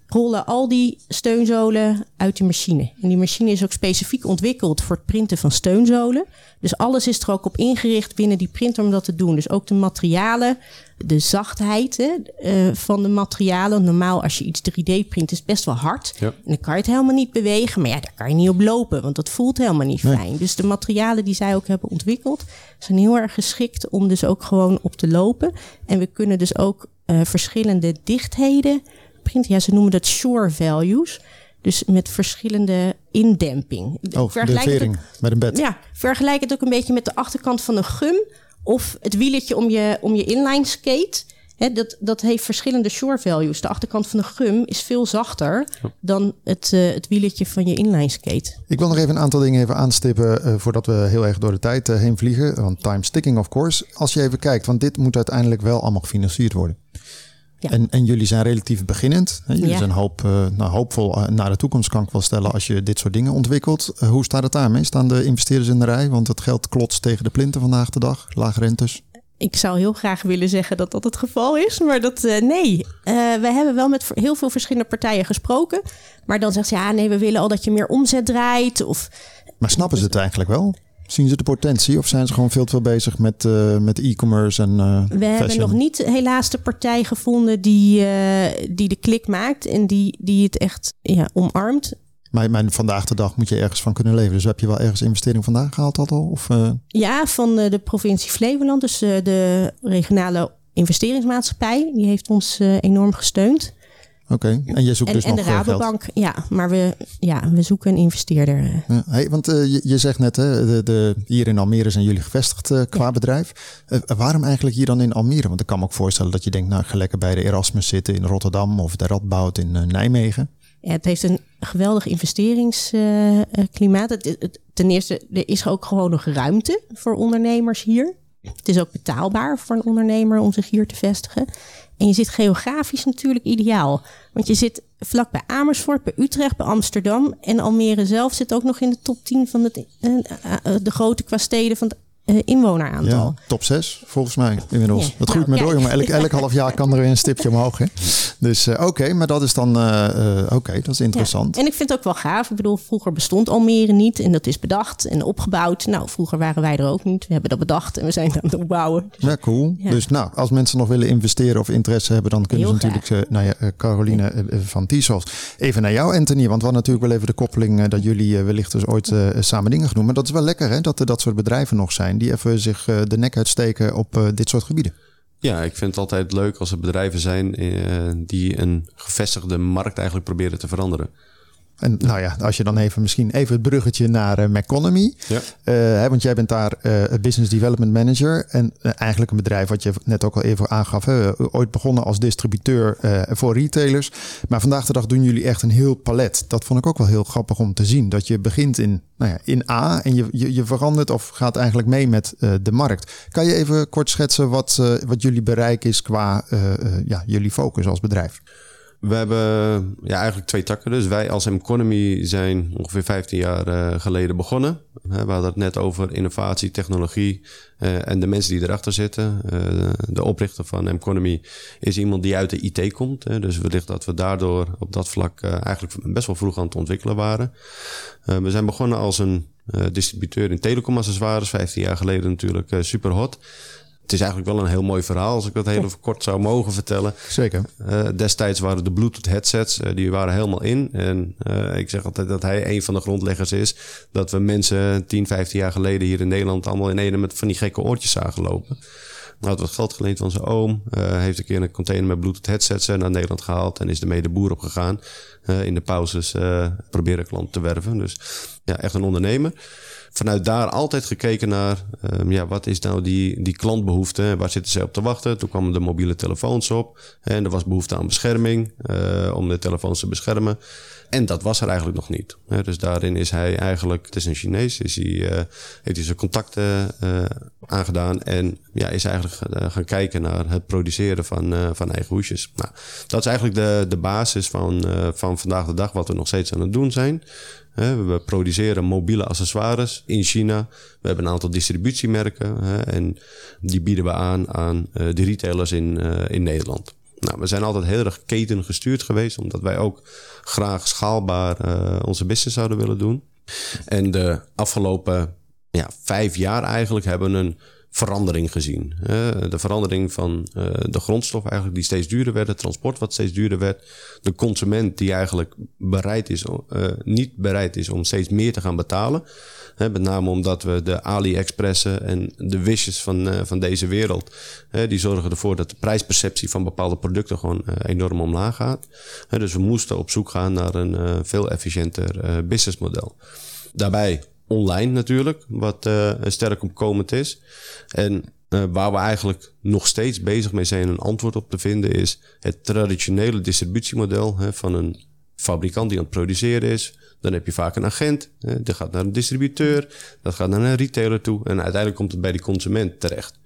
rollen al die steunzolen uit de machine. En die machine is ook specifiek ontwikkeld voor het printen van steunzolen. Dus alles is er ook op ingericht binnen die printer om dat te doen. Dus ook de materialen, de zachtheid hè, eh, van de materialen. Normaal als je iets 3D print is het best wel hard. Ja. En dan kan je het helemaal niet bewegen. Maar ja, daar kan je niet op lopen, want dat voelt helemaal niet fijn. Dus de materialen die zij ook hebben ontwikkeld... zijn heel erg geschikt om dus ook gewoon op te lopen. En we kunnen dus ook eh, verschillende dichtheden printen. Ja, ze noemen dat shore values. Dus met verschillende indemping. Oh, de Vergelijk het ook- vering met een bed. ja, vergelijk het ook een beetje met de achterkant van een gum. Of het wieletje om je, om je inline skate. Hè, dat, dat heeft verschillende shore values. De achterkant van de gum is veel zachter dan het, eh, het wieletje van je inline skate. Ik wil nog even een aantal dingen even aanstippen eh, voordat we heel erg door de tijd eh, heen vliegen. Want time sticking of course. Als je even kijkt, want dit moet uiteindelijk wel allemaal gefinancierd worden. Ja. En, en jullie zijn relatief beginnend. Jullie Ja. zijn hoop, eh, nou, hoopvol eh, naar de toekomst kan ik wel stellen als je dit soort dingen ontwikkelt. Eh, hoe staat het daarmee? Staan de investeerders in de rij? Want het geld klotst tegen de plinten vandaag de dag. Lage rentes. Ik zou heel graag willen zeggen dat dat het geval is, maar dat nee. We hebben wel met heel veel verschillende partijen gesproken, maar dan zegt ze ja, nee, we willen al dat je meer omzet draait of Maar snappen ze het eigenlijk wel? Zien ze de potentie of zijn ze gewoon veel te veel bezig met, eh, met e-commerce en eh We hebben nog niet helaas de partij gevonden die, eh, die de klik maakt en die, die het echt ja, omarmt. Maar, maar vandaag de dag moet je ergens van kunnen leven. Dus heb je wel ergens investering vandaan gehaald dat al? Of, Ja, van de provincie Flevoland, dus de regionale investeringsmaatschappij, die heeft ons enorm gesteund. Oké, en je zoekt En, dus en de nog eh, geld. Rabobank, ja, maar we, ja, we zoeken een investeerder. eh. Ja, hey, want eh, je, je zegt net, hè, de, de, hier in Almere zijn jullie gevestigd eh, qua bedrijf. Eh, waarom eigenlijk hier dan in Almere? Want ik kan me ook voorstellen dat je denkt, nou, ga lekker bij de Erasmus zitten in Rotterdam of de Radboud in eh, Nijmegen. Ja, het heeft een geweldig investeringsklimaat. Ten eerste, er is ook gewoon nog ruimte voor ondernemers hier. Het is ook betaalbaar voor een ondernemer om zich hier te vestigen. En je zit geografisch natuurlijk ideaal. Want je zit vlak bij Amersfoort, bij Utrecht, bij Amsterdam. En Almere zelf zit ook nog in de top 10 van het, eh, eh, de grote qua steden van het inwoneraantal. Ja, top 6 volgens mij inmiddels. Ja. Dat groeit nou, maar door, jongen. Elk, elk half jaar kan er weer een stipje omhoog. Hè? Dus uh, oké, maar dat is dan uh, oké, dat is interessant. Ja. En ik vind het ook wel gaaf. Ik bedoel, vroeger bestond Almere niet en dat is bedacht en opgebouwd. Nou, vroeger waren wij er ook niet. We hebben dat bedacht en we zijn aan het opbouwen. Ja, cool. Dus nou, als mensen nog willen investeren of interesse hebben, dan kunnen Heel ze natuurlijk, nou ja, Caroline van Tisos. Even naar jou, Anthony, want we hadden natuurlijk wel even de koppeling dat jullie wellicht dus ooit samen dingen doen. Maar dat is wel lekker, hè, dat er dat soort bedrijven nog zijn die even zich de nek uitsteken op dit soort gebieden. Ja, ik vind het altijd leuk als er bedrijven zijn eh, die een gevestigde markt eigenlijk proberen te veranderen. En nou ja, als je dan even misschien even het bruggetje naar uh, Meconomy. Ja. Uh, want jij bent daar uh, Business Development Manager. En eigenlijk een bedrijf wat je net ook al even aangaf. Hè, ooit begonnen als distributeur voor retailers. Maar vandaag de dag doen jullie echt een heel palet. Dat vond ik ook wel heel grappig om te zien. Dat je begint in, nou ja, in A en je, je, je verandert of gaat eigenlijk mee met de markt. Kan je even kort schetsen wat, wat jullie bereik is qua ja, jullie focus als bedrijf? We hebben ja, eigenlijk twee takken. Dus wij als Economy zijn ongeveer 15 jaar uh, geleden begonnen. We hadden het net over innovatie, technologie uh, en de mensen die erachter zitten. Uh, de oprichter van Economy is iemand die uit de IT komt. Dus wellicht dat we daardoor op dat vlak eigenlijk best wel vroeg aan het ontwikkelen waren. we zijn begonnen als een distributeur in telecomaccessoires. 15 jaar geleden natuurlijk super hot het is eigenlijk wel een heel mooi verhaal als ik dat heel kort zou mogen vertellen. Zeker. Uh, destijds waren de Bluetooth headsets, uh, die waren helemaal in. En uh, ik zeg altijd dat hij een van de grondleggers is. Dat we mensen 10, 15 jaar geleden hier in Nederland allemaal in ene met van die gekke oortjes zagen lopen. Nou, had wat geld geleend van zijn oom. heeft een keer een container met Bluetooth headsets naar Nederland gehaald. En is ermee de boer opgegaan. in de pauzes proberen klanten te werven. Dus ja, echt een ondernemer vanuit daar altijd gekeken naar um, ja, wat is nou die, die klantbehoefte? Waar zitten ze op te wachten? Toen kwamen de mobiele telefoons op. En er was behoefte aan bescherming uh, om de telefoons te beschermen. En dat was er eigenlijk nog niet. Dus daarin is hij eigenlijk, het is een Chinees, is hij, uh, heeft hij zijn contacten uh, aangedaan. En ja, is eigenlijk gaan kijken naar het produceren van, van eigen hoesjes. Nou, dat is eigenlijk de, de basis van, van vandaag de dag, wat we nog steeds aan het doen zijn. We produceren mobiele accessoires in China. We hebben een aantal distributiemerken en die bieden we aan aan eh, de retailers in, eh, in Nederland. Nou, we zijn altijd heel erg keten gestuurd geweest, omdat wij ook graag schaalbaar uh, onze business zouden willen doen. En de afgelopen ja, vijf jaar eigenlijk hebben we een verandering gezien. de verandering van uh, de grondstof eigenlijk die steeds duurder werd, het transport wat steeds duurder werd, de consument die eigenlijk bereid is, uh, niet bereid is om steeds meer te gaan betalen. met name omdat we de AliExpressen en de wishes van, van deze wereld, die zorgen ervoor dat de prijsperceptie van bepaalde producten gewoon enorm omlaag gaat. dus we moesten op zoek gaan naar een veel efficiënter businessmodel. Daarbij online natuurlijk, wat uh, sterk opkomend is. En uh, waar we eigenlijk nog steeds bezig mee zijn een antwoord op te vinden is het traditionele distributiemodel hè, van een fabrikant die aan het produceren is. Dan heb je vaak een agent, hè, die gaat naar een distributeur, dat gaat naar een retailer toe en uiteindelijk komt het bij die consument terecht.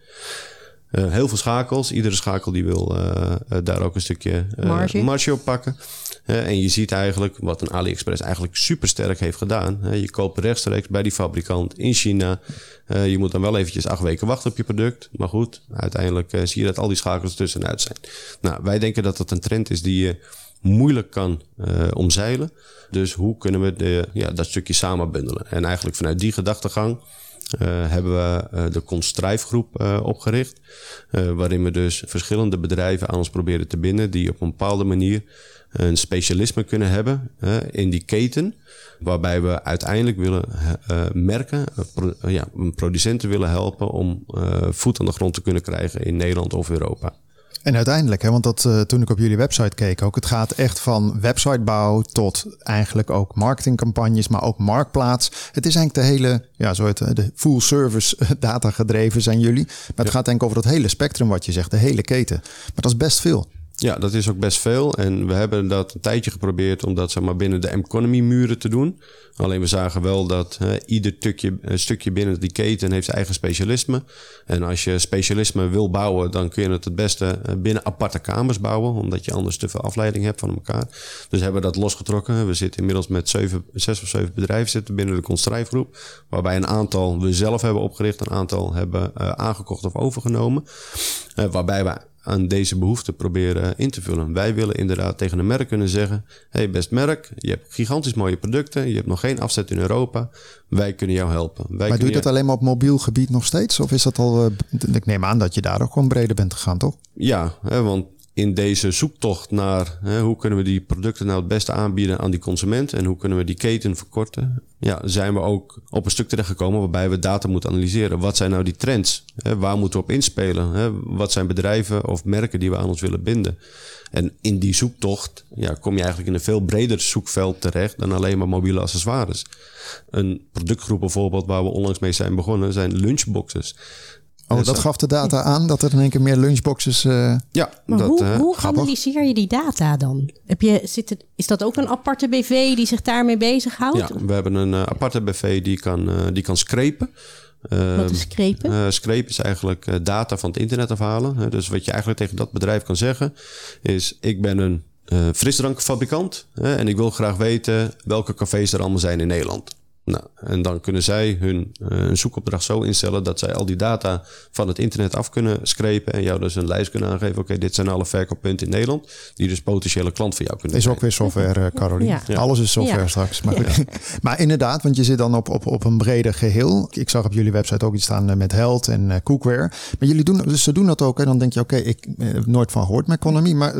Uh, heel veel schakels. Iedere schakel die wil uh, daar ook een stukje marge. marge op pakken en je ziet eigenlijk wat een AliExpress eigenlijk super sterk heeft gedaan. je koopt rechtstreeks bij die fabrikant in China. je moet dan wel eventjes acht weken wachten op je product. Maar goed, uiteindelijk zie je dat al die schakels tussenuit zijn. Nou, wij denken dat dat een trend is die je moeilijk kan omzeilen. Dus hoe kunnen we de, ja, dat stukje samen bundelen? En eigenlijk vanuit die gedachtegang uh, hebben we uh, de Constrijfgroep uh, opgericht. waarin we dus verschillende bedrijven aan ons proberen te binden. die op een bepaalde manier een specialisme kunnen hebben in die keten. Waarbij we uiteindelijk willen merken, ja, producenten willen helpen om voet aan de grond te kunnen krijgen in Nederland of Europa. En uiteindelijk, hè, want dat, uh, toen ik op jullie website keek ook, het gaat echt van websitebouw tot eigenlijk ook marketingcampagnes, maar ook marktplaats. Het is eigenlijk de hele, ja, zo het, de full service data gedreven zijn jullie. Maar het gaat denk ik over dat hele spectrum wat je zegt, de hele keten. Maar dat is best veel. Ja, dat is ook best veel. En we hebben dat een tijdje geprobeerd om dat zeg maar, binnen de M-economy muren te doen. Alleen we zagen wel dat hè, ieder stukje, stukje binnen die keten heeft zijn eigen specialisme. En als je specialisme wil bouwen, dan kun je het het beste eh, binnen aparte kamers bouwen. Omdat je anders te veel afleiding hebt van elkaar. Dus hebben we dat losgetrokken. We zitten inmiddels met zeven, zes of zeven bedrijven zitten binnen de Constrijfgroep. Waarbij een aantal we zelf hebben opgericht. Een aantal hebben uh, aangekocht of overgenomen. Uh, waarbij we aan deze behoefte proberen in te vullen. Wij willen inderdaad tegen een merk kunnen zeggen: hey, best merk, je hebt gigantisch mooie producten, je hebt nog geen afzet in Europa. Wij kunnen jou helpen. Wij maar doe je dat alleen maar op mobiel gebied nog steeds? Of is dat al. Uh, ik neem aan dat je daar ook gewoon breder bent gegaan, toch? Ja, hè, want in deze zoektocht naar hè, hoe kunnen we die producten nou het beste aanbieden aan die consument en hoe kunnen we die keten verkorten, ja, zijn we ook op een stuk terechtgekomen waarbij we data moeten analyseren. Wat zijn nou die trends? Hè, waar moeten we op inspelen? Hè? Wat zijn bedrijven of merken die we aan ons willen binden? En in die zoektocht ja, kom je eigenlijk in een veel breder zoekveld terecht dan alleen maar mobiele accessoires. Een productgroep bijvoorbeeld waar we onlangs mee zijn begonnen zijn lunchboxes. Oh, dat gaf de data aan dat er in één keer meer lunchboxes. Uh, ja, maar dat, hoe, uh, hoe analyseer je die data dan? Heb je, zit het, is dat ook een aparte BV die zich daarmee bezighoudt? Ja, we hebben een uh, aparte BV die kan, die kan scrapen. Wat is scrapen? Uh, scrapen is eigenlijk uh, data van het internet afhalen. Uh, dus wat je eigenlijk tegen dat bedrijf kan zeggen is... ik ben een frisdrankfabrikant en ik wil graag weten welke cafés er allemaal zijn in Nederland. Nou, en dan kunnen zij hun, uh, hun zoekopdracht zo instellen dat zij al die data van het internet af kunnen screpen en jou dus een lijst kunnen aangeven. Oké, dit zijn alle verkooppunten in Nederland die dus potentiële klant voor jou kunnen is zijn. ook weer software, uh, Caroline. Ja. Alles is software Ja. straks. Maar, inderdaad, want je zit dan op, op, op een breder geheel. Ik zag op jullie website ook iets staan eh, met Held en uh, Cookware. Maar jullie doen, dus ze doen dat ook. En dan denk je, oké, ik uh, heb nooit van gehoord met economie. Maar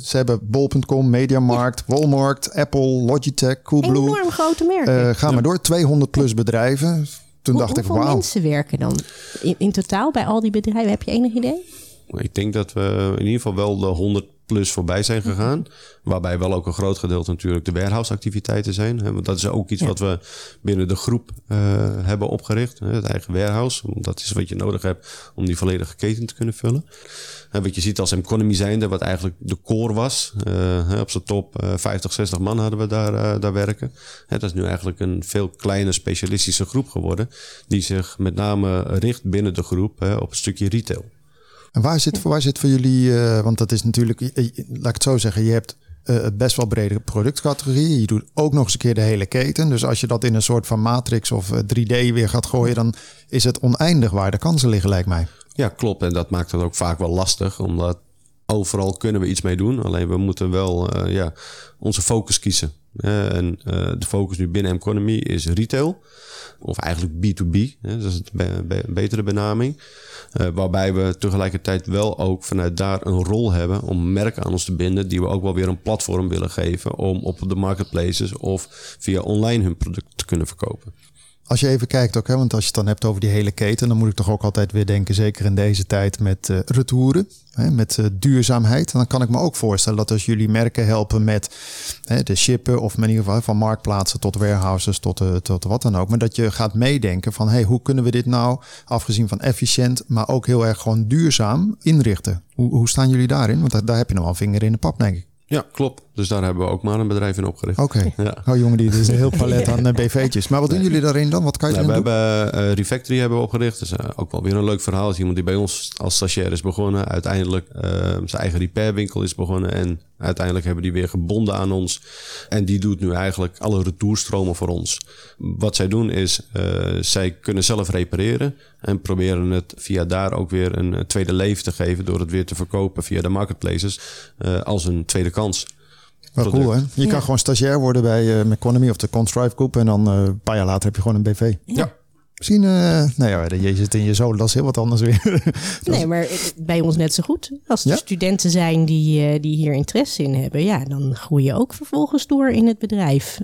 ze hebben bol.com, Mediamarkt, Walmart, Apple, Logitech, Coolblue. Enorm grote merken. ga maar door, 200 plus bedrijven. Toen Hoe- dacht ik, hoeveel wauw. mensen werken dan in, in totaal bij al die bedrijven? Heb je enig idee? Ik denk dat we in ieder geval wel de 100 plus voorbij zijn gegaan. Waarbij wel ook een groot gedeelte natuurlijk de warehouse activiteiten zijn. Want dat is ook iets Ja. wat we binnen de groep eh, hebben opgericht. Het eigen warehouse. Want dat is wat je nodig hebt om die volledige keten te kunnen vullen. En wat je ziet als economy zijnde, wat eigenlijk de core was. eh, op zijn top eh, 50, 60 man hadden we daar, eh, daar werken. Dat is nu eigenlijk een veel kleiner specialistische groep geworden. Die zich met name richt binnen de groep op een stukje retail. En waar zit, waar zit voor jullie, eh, want dat is natuurlijk, eh, eh, laat ik het zo zeggen, je hebt eh, best wel brede productcategorieën. Je doet ook nog eens een keer de hele keten. Dus als je dat in een soort van matrix of eh, 3D weer gaat gooien, dan is het oneindig waar de kansen liggen, lijkt mij. Ja, klopt. En dat maakt het ook vaak wel lastig, omdat overal kunnen we iets mee doen. Alleen we moeten wel eh, ja, onze focus kiezen. Eh, en eh, de focus nu binnen Economy is retail. Of eigenlijk B2B. Hè, dat is be- betere benaming. Eh, waarbij we tegelijkertijd wel ook vanuit daar een rol hebben om merken aan ons te binden. Die we ook wel weer een platform willen geven om op de marketplaces of via online hun product te kunnen verkopen. Als je even kijkt ook, hè, want als je het dan hebt over die hele keten, dan moet ik toch ook altijd weer denken, zeker in deze tijd met eh retouren, hè, met eh, duurzaamheid. En dan kan ik me ook voorstellen dat als jullie merken helpen met hè, de shippen of in ieder geval van marktplaatsen tot warehouses tot, eh, tot wat dan ook, maar dat je gaat meedenken van, hey, hoe kunnen we dit nou, afgezien van efficiënt, maar ook heel erg gewoon duurzaam inrichten? Hoe, hoe staan jullie daarin? Want daar, daar heb je nog wel vinger in de pap, denk ik. Ja, klopt. Dus daar hebben we ook maar een bedrijf in opgericht. Oké. Ja. Oh jongen, dit is een heel palet aan eh, BV'tjes. Maar wat doen jullie daarin dan? Wat kan je Nou, we doen? hebben eh Refactory hebben we opgericht. Dat is eh, ook wel weer een leuk verhaal. Is iemand die bij ons als stagiair is begonnen. Uiteindelijk zijn eigen repairwinkel is begonnen. En uiteindelijk hebben die weer gebonden aan ons. En die doet nu eigenlijk alle retourstromen voor ons. Wat zij doen is, eh, zij kunnen zelf repareren. En proberen het via daar ook weer een eh, tweede leven te geven. Door het weer te verkopen via de marketplaces. eh, als een tweede kans. Wel product. cool, hè? Je kan gewoon stagiair worden bij uh, Economy of de Constrive Group. En dan eh, een paar jaar later heb je gewoon een BV. Ja. Misschien, eh nou ja, je zit in je zolen, dat is heel wat anders weer. Nee, maar eh, bij ons net zo goed. Als er Ja? studenten zijn die, eh, die hier interesse in hebben, ja, dan groei je ook vervolgens door in het bedrijf.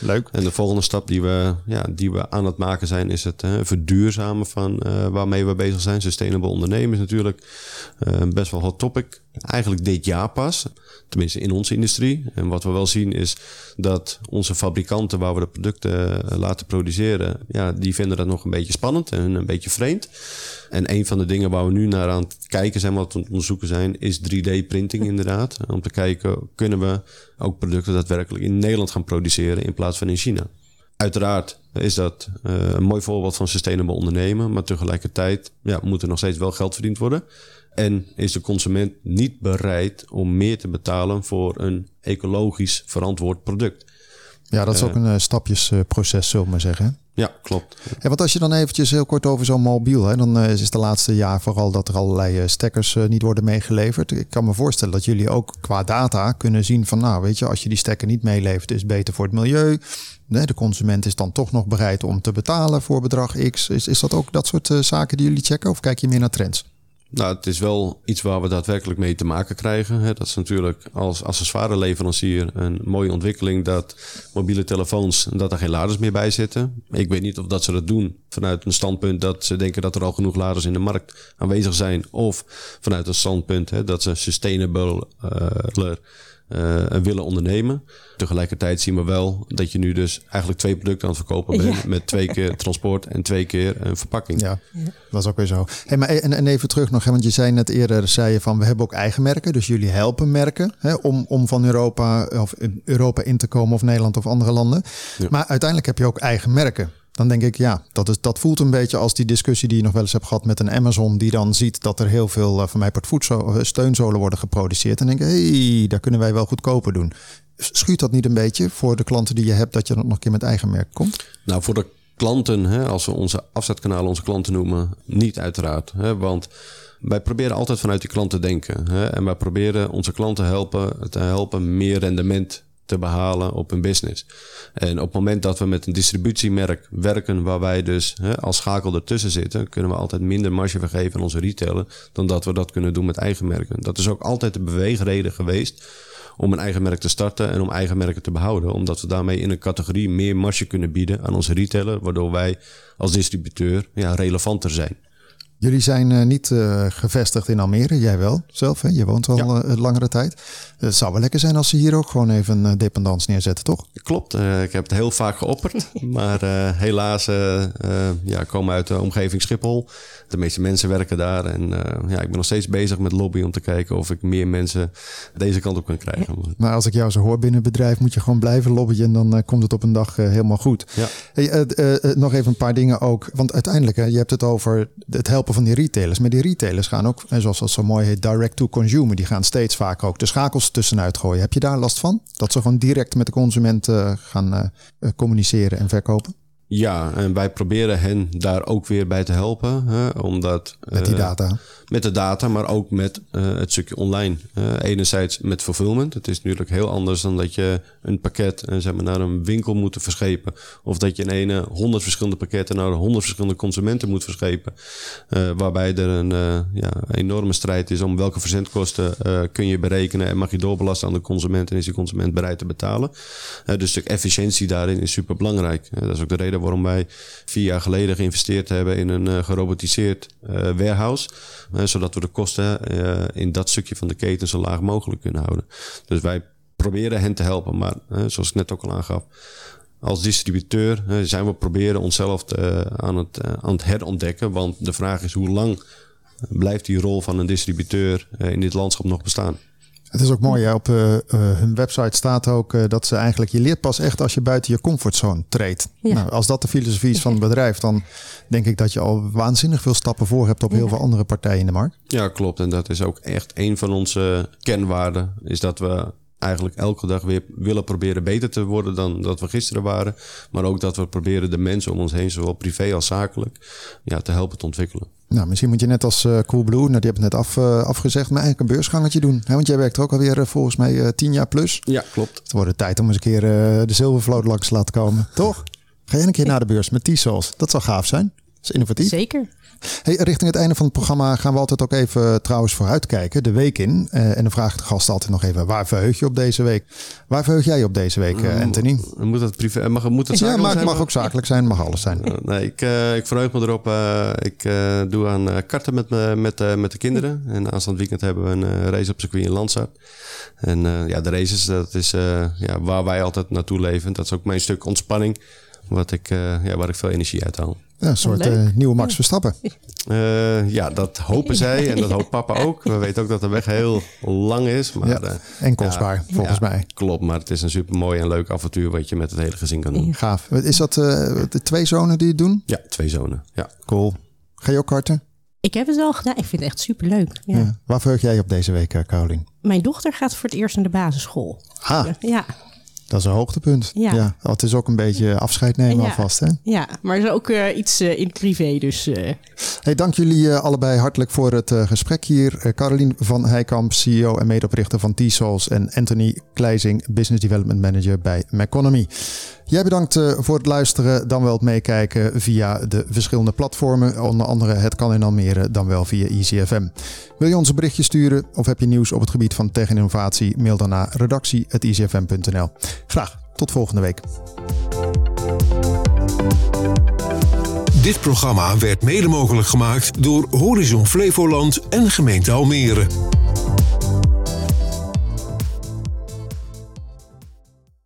Leuk. En de volgende stap die we, ja, die we aan het maken zijn, is het hè, verduurzamen van eh, waarmee we bezig zijn. Sustainable ondernemen is natuurlijk eh, best wel hot topic. Eigenlijk dit jaar pas. Tenminste in onze industrie. En wat we wel zien is dat onze fabrikanten waar we de producten eh, laten produceren, ja, die vinden dat nog een beetje spannend en een beetje vreemd. En een van de dingen waar we nu naar aan het kijken zijn, wat we aan het onderzoeken zijn, is 3D-printing inderdaad. Om te kijken, kunnen we ook producten daadwerkelijk in Nederland gaan produceren in plaats van in China. Uiteraard is dat uh, een mooi voorbeeld van sustainable ondernemen, maar tegelijkertijd ja, moet er nog steeds wel geld verdiend worden. En is de consument niet bereid om meer te betalen voor een ecologisch verantwoord product. Ja, dat is Uh, ook een uh, stapjesproces, zullen we maar zeggen. Ja, klopt. Ja, want als je dan eventjes heel kort over zo'n mobiel, hè, dan uh, is de laatste jaar vooral dat er allerlei uh, stekkers niet worden meegeleverd. Ik kan me voorstellen dat jullie ook qua data kunnen zien van, nou weet je, als je die stekker niet meelevert, is het beter voor het milieu. Nee, de consument is dan toch nog bereid om te betalen voor bedrag X. Is, is dat ook dat soort zaken die jullie checken of kijk je meer naar trends? Nou, het is wel iets waar we daadwerkelijk mee te maken krijgen. Dat is natuurlijk als accessoireleverancier een mooie ontwikkeling dat mobiele telefoons, dat er geen laders meer bij zitten. Ik weet niet of dat ze dat doen vanuit een standpunt dat ze denken dat er al genoeg laders in de markt aanwezig zijn. Of vanuit een standpunt hè, dat ze sustainable uh, uh, willen ondernemen. Tegelijkertijd zien we wel dat je nu dus eigenlijk twee producten aan het verkopen bent. Ja. Met twee keer transport en twee keer een verpakking. Ja, ja. dat is ook weer zo. Hey, maar en, en even terug nog, hè, want je zei net eerder, zei je van we hebben ook eigen merken. Dus jullie helpen merken hè, om, om van Europa of Europa in te komen of Nederland of andere landen. Ja. Maar uiteindelijk heb je ook eigen merken. Dan denk ik, ja, dat, is, dat voelt een beetje als die discussie die je nog wel eens hebt gehad met een Amazon, die dan ziet dat er heel veel uh, van mij part steunzolen worden geproduceerd. En denk hé, hey, daar kunnen wij wel goedkoper doen. Schuurt dat niet een beetje voor de klanten die je hebt, dat je dan nog een keer met eigen merk komt? Nou, voor de klanten, hè, als we onze afzetkanalen onze klanten noemen, niet uiteraard. Hè, want wij proberen altijd vanuit die klant te denken. Hè, en wij proberen onze klanten helpen, te helpen meer rendement te behalen op een business. En op het moment dat we met een distributiemerk werken, waar wij dus hè, als schakel ertussen zitten, kunnen we altijd minder marge vergeven aan onze retailer dan dat we dat kunnen doen met eigen merken. Dat is ook altijd de beweegreden geweest om een eigen merk te starten en om eigen merken te behouden. Omdat we daarmee in een categorie meer marge kunnen bieden aan onze retailer, waardoor wij als distributeur ja, relevanter zijn. Jullie zijn uh, niet uh, gevestigd in Almere, jij wel zelf, hè? je woont al ja. uh, langere tijd. Het zou wel lekker zijn als ze hier ook gewoon even een dependance neerzetten, toch? Klopt, ik heb het heel vaak geopperd, maar helaas ja, komen uit de omgeving Schiphol. De meeste mensen werken daar en ja, ik ben nog steeds bezig met lobby om te kijken of ik meer mensen deze kant op kan krijgen. Maar als ik jou zo hoor binnen het bedrijf, moet je gewoon blijven lobbyen en dan komt het op een dag helemaal goed. Ja. Hey, nog even een paar dingen ook, want uiteindelijk, hè, je hebt het over het helpen van die retailers. Maar die retailers gaan ook, zoals dat zo mooi heet, direct to consumer. Die gaan steeds vaker ook de schakels tussenuit gooien. Heb je daar last van? Dat ze gewoon direct met de consument uh, gaan uh, communiceren en verkopen? Ja, en wij proberen hen daar ook weer bij te helpen. Hè, omdat, met die data? Uh, met de data, maar ook met uh, het stukje online. Uh, enerzijds met fulfillment. Het is natuurlijk heel anders dan dat je een pakket zeg maar, naar een winkel moet verschepen. Of dat je in ene honderd verschillende pakketten naar honderd verschillende consumenten moet verschepen. waarbij er een ja, enorme strijd is om welke verzendkosten kun je berekenen en mag je doorbelasten aan de consument en is die consument bereid te betalen. dus de efficiëntie daarin is super belangrijk. dat is ook de reden waarom wij vier jaar geleden geïnvesteerd hebben in een uh, gerobotiseerd uh, warehouse. Uh, zodat we de kosten in dat stukje van de keten zo laag mogelijk kunnen houden. Dus wij proberen hen te helpen. Maar zoals ik net ook al aangaf, als distributeur zijn we proberen onszelf aan, het, aan het herontdekken. Want de vraag is hoe lang blijft die rol van een distributeur in dit landschap nog bestaan? Het is ook mooi, hè? op uh, uh, hun website staat ook uh, dat ze eigenlijk, je leert pas echt als je buiten je comfortzone treedt. Ja. Nou, als dat de filosofie is van het bedrijf, dan denk ik dat je al waanzinnig veel stappen voor hebt op heel ja. veel andere partijen in de markt. Ja, klopt. En dat is ook echt een van onze kenwaarden, is dat we eigenlijk elke dag weer willen proberen beter te worden dan dat we gisteren waren. Maar ook dat we proberen de mensen om ons heen, zowel privé als zakelijk, ja, te helpen te ontwikkelen. Nou, misschien moet je net als uh, Coolblue, nou, die hebben het net af, uh, afgezegd, maar eigenlijk een beursgangetje doen. Hè? Want jij werkt er ook alweer uh, volgens mij tien jaar plus. Ja, klopt. Het wordt tijd om eens een keer de zilvervloot langs te laten komen, toch? Ga jij een keer naar de beurs met T-Souls? Dat zou gaaf zijn. Is innovatief. Zeker. Hey, richting het einde van het programma gaan we altijd ook even eh, trouwens vooruitkijken, de week in. Eh, en dan vraagt de gast altijd nog even, waar verheug je op deze week? Waar verheug jij op deze week, eh, Anthony? Moet het privé, mag, moet het Ja, zakelijk mag, zijn? mag ook zakelijk zijn, mag alles zijn. Uh, nee, ik, eh, ik verheug me erop. eh, ik eh, doe aan eh, karten met, me, met, eh, met de kinderen. En aanstaand weekend hebben we een race op circuit in Landsart. En eh, ja, de races, dat is eh, ja, waar wij altijd naartoe leven. Dat is ook mijn stuk ontspanning. Wat ik, eh, ja, waar ik veel energie uit haal. Ja, een soort leuk. eh, nieuwe Max Verstappen. Eh, ja, dat hopen zij en dat hoopt papa ook. We weten ook dat de weg heel lang is. Maar, Ja, eh, en kostbaar, ja, volgens ja, mij. Klopt, maar het is een super mooi en leuk avontuur wat je met het hele gezin kan doen. Gaaf. Is dat eh, de twee zonen die het doen? Ja, twee zonen. Ja. Cool. Ga je ook karten? Ik heb het wel gedaan. Ik vind het echt superleuk. Ja. Ja. Waar verheug jij op deze week, Carolien? Mijn dochter gaat voor het eerst naar de basisschool. Ah, Ja, dat is een hoogtepunt. Ja. Oh, het is ook een beetje afscheid nemen Ja. alvast, hè? ja. maar er is ook eh, iets eh, in privé. Dus eh, Hey, dank jullie allebei hartelijk voor het gesprek hier. Carolien van Heikamp, CEO en medeoprichter van T-Souls. En Anthony Kleizing, Business Development Manager bij Meconomy. Jij bedankt eh, voor het luisteren, dan wel het meekijken via de verschillende platformen. Onder andere Het Kan in Almere, dan wel via EasyFM. Wil je ons een berichtje sturen of heb je nieuws op het gebied van tech en innovatie? Mail dan naar redactie.easyfm.nl. Graag, tot volgende week. Dit programma werd mede mogelijk gemaakt door Horizon Flevoland en gemeente Almere.